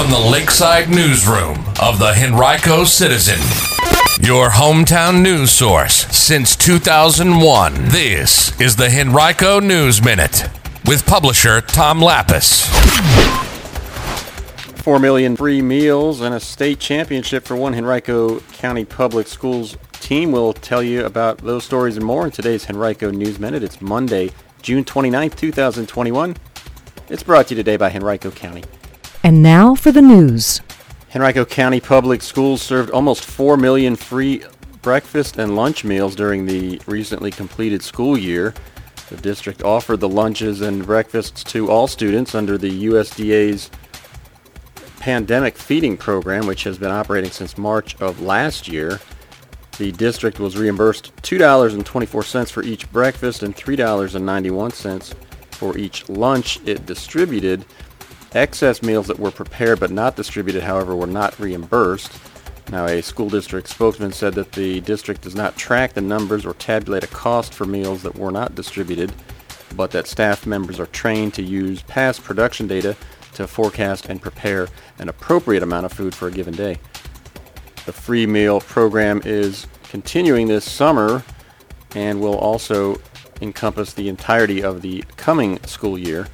from the Lakeside Newsroom of the Henrico Citizen, your hometown news source since 2001. This is the Henrico News Minute with publisher Tom Lappas. Four million free meals and a state championship for one Henrico County Public Schools team. We'll tell you about those stories and more in today's Henrico News Minute. It's Monday, June 29th, 2021. It's brought to you today by Henrico County. And now for the news. Henrico County Public Schools served almost 4 million free breakfast and lunch meals during the recently completed school year. The district offered the lunches and breakfasts to all students under the USDA's pandemic feeding program, which has been operating since March of last year. The district was reimbursed $2.24 for each breakfast and $3.91 for each lunch it distributed. Excess meals that were prepared but not distributed, however, were not reimbursed. Now, a school district spokesman said that the district does not track the numbers or tabulate a cost for meals that were not distributed, but that staff members are trained to use past production data to forecast and prepare an appropriate amount of food for a given day. The free meal program is continuing this summer and will also encompass the entirety of the coming school year.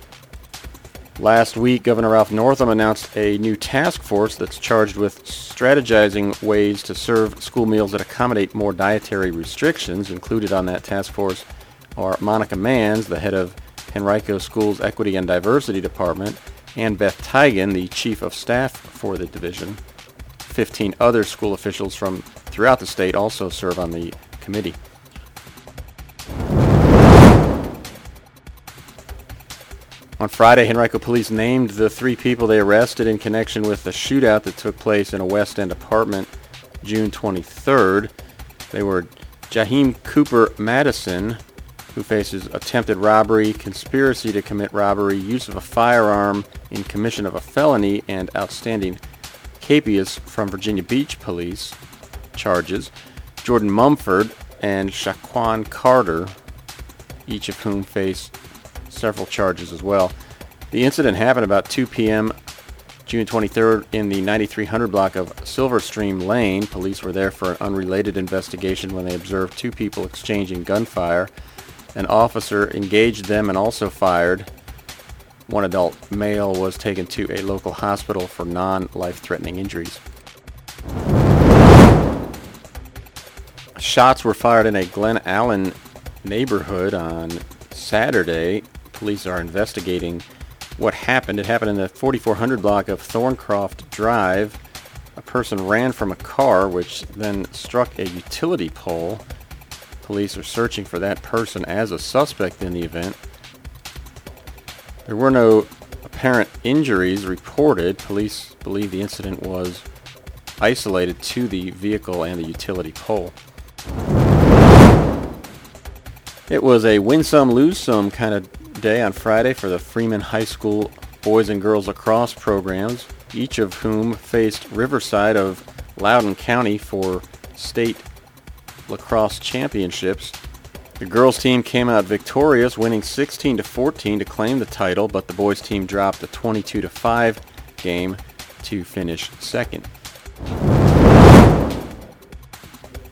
Last week, Governor Ralph Northam announced a new task force that's charged with strategizing ways to serve school meals that accommodate more dietary restrictions. Included on that task force are Monica Manns, the head of Henrico Schools Equity and Diversity Department, and Beth Teigen, the chief of staff for the division. 15 other school officials from throughout the state also serve on the committee. On Friday, Henrico police named the three people they arrested in connection with the shootout that took place in a West End apartment June 23rd. They were Jaheim Cooper Madison, who faces attempted robbery, conspiracy to commit robbery, use of a firearm in commission of a felony, and outstanding capias from Virginia Beach Police charges. Jordan Mumford and Shaquan Carter, each of whom face several charges as well. The incident happened about 2 p.m. June 23rd in the 9300 block of Silverstream Lane. Police were there for an unrelated investigation when they observed two people exchanging gunfire. An officer engaged them and also fired. One adult male was taken to a local hospital for non-life-threatening injuries. Shots were fired in a Glen Allen neighborhood on Saturday police are investigating what happened. It happened in the 4400 block of Thorncroft Drive. A person ran from a car which then struck a utility pole. Police are searching for that person as a suspect in the event. There were no apparent injuries reported. Police believe the incident was isolated to the vehicle and the utility pole. It was a win some, lose some kind of day on Friday for the Freeman High School boys and girls lacrosse programs, each of whom faced Riverside of Loudoun County for state lacrosse championships. The girls team came out victorious, winning 16 to 14 to claim the title, but the boys team dropped a 22 to 5 game to finish second.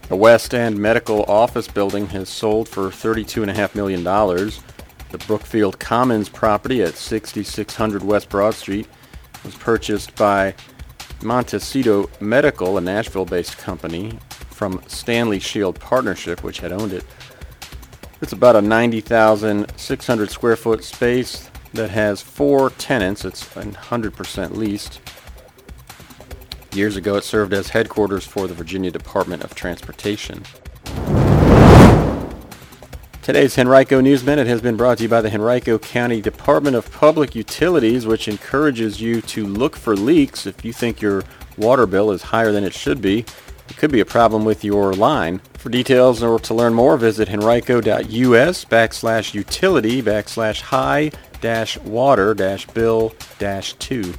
The West End Medical Office Building has sold for $32.5 million. The Brookfield Commons property at 6600 West Broad Street was purchased by Montecito Medical, a Nashville-based company, from Stanley Shield Partnership, which had owned it. It's about a 90,600 square foot space that has four tenants. It's 100% leased. Years ago, it served as headquarters for the Virginia Department of Transportation. Today's Henrico News Minute has been brought to you by the Henrico County Department of Public Utilities, which encourages you to look for leaks if you think your water bill is higher than it should be. It could be a problem with your line. For details or to learn more, visit henrico.us backslash utility backslash high dash water dash bill dash two.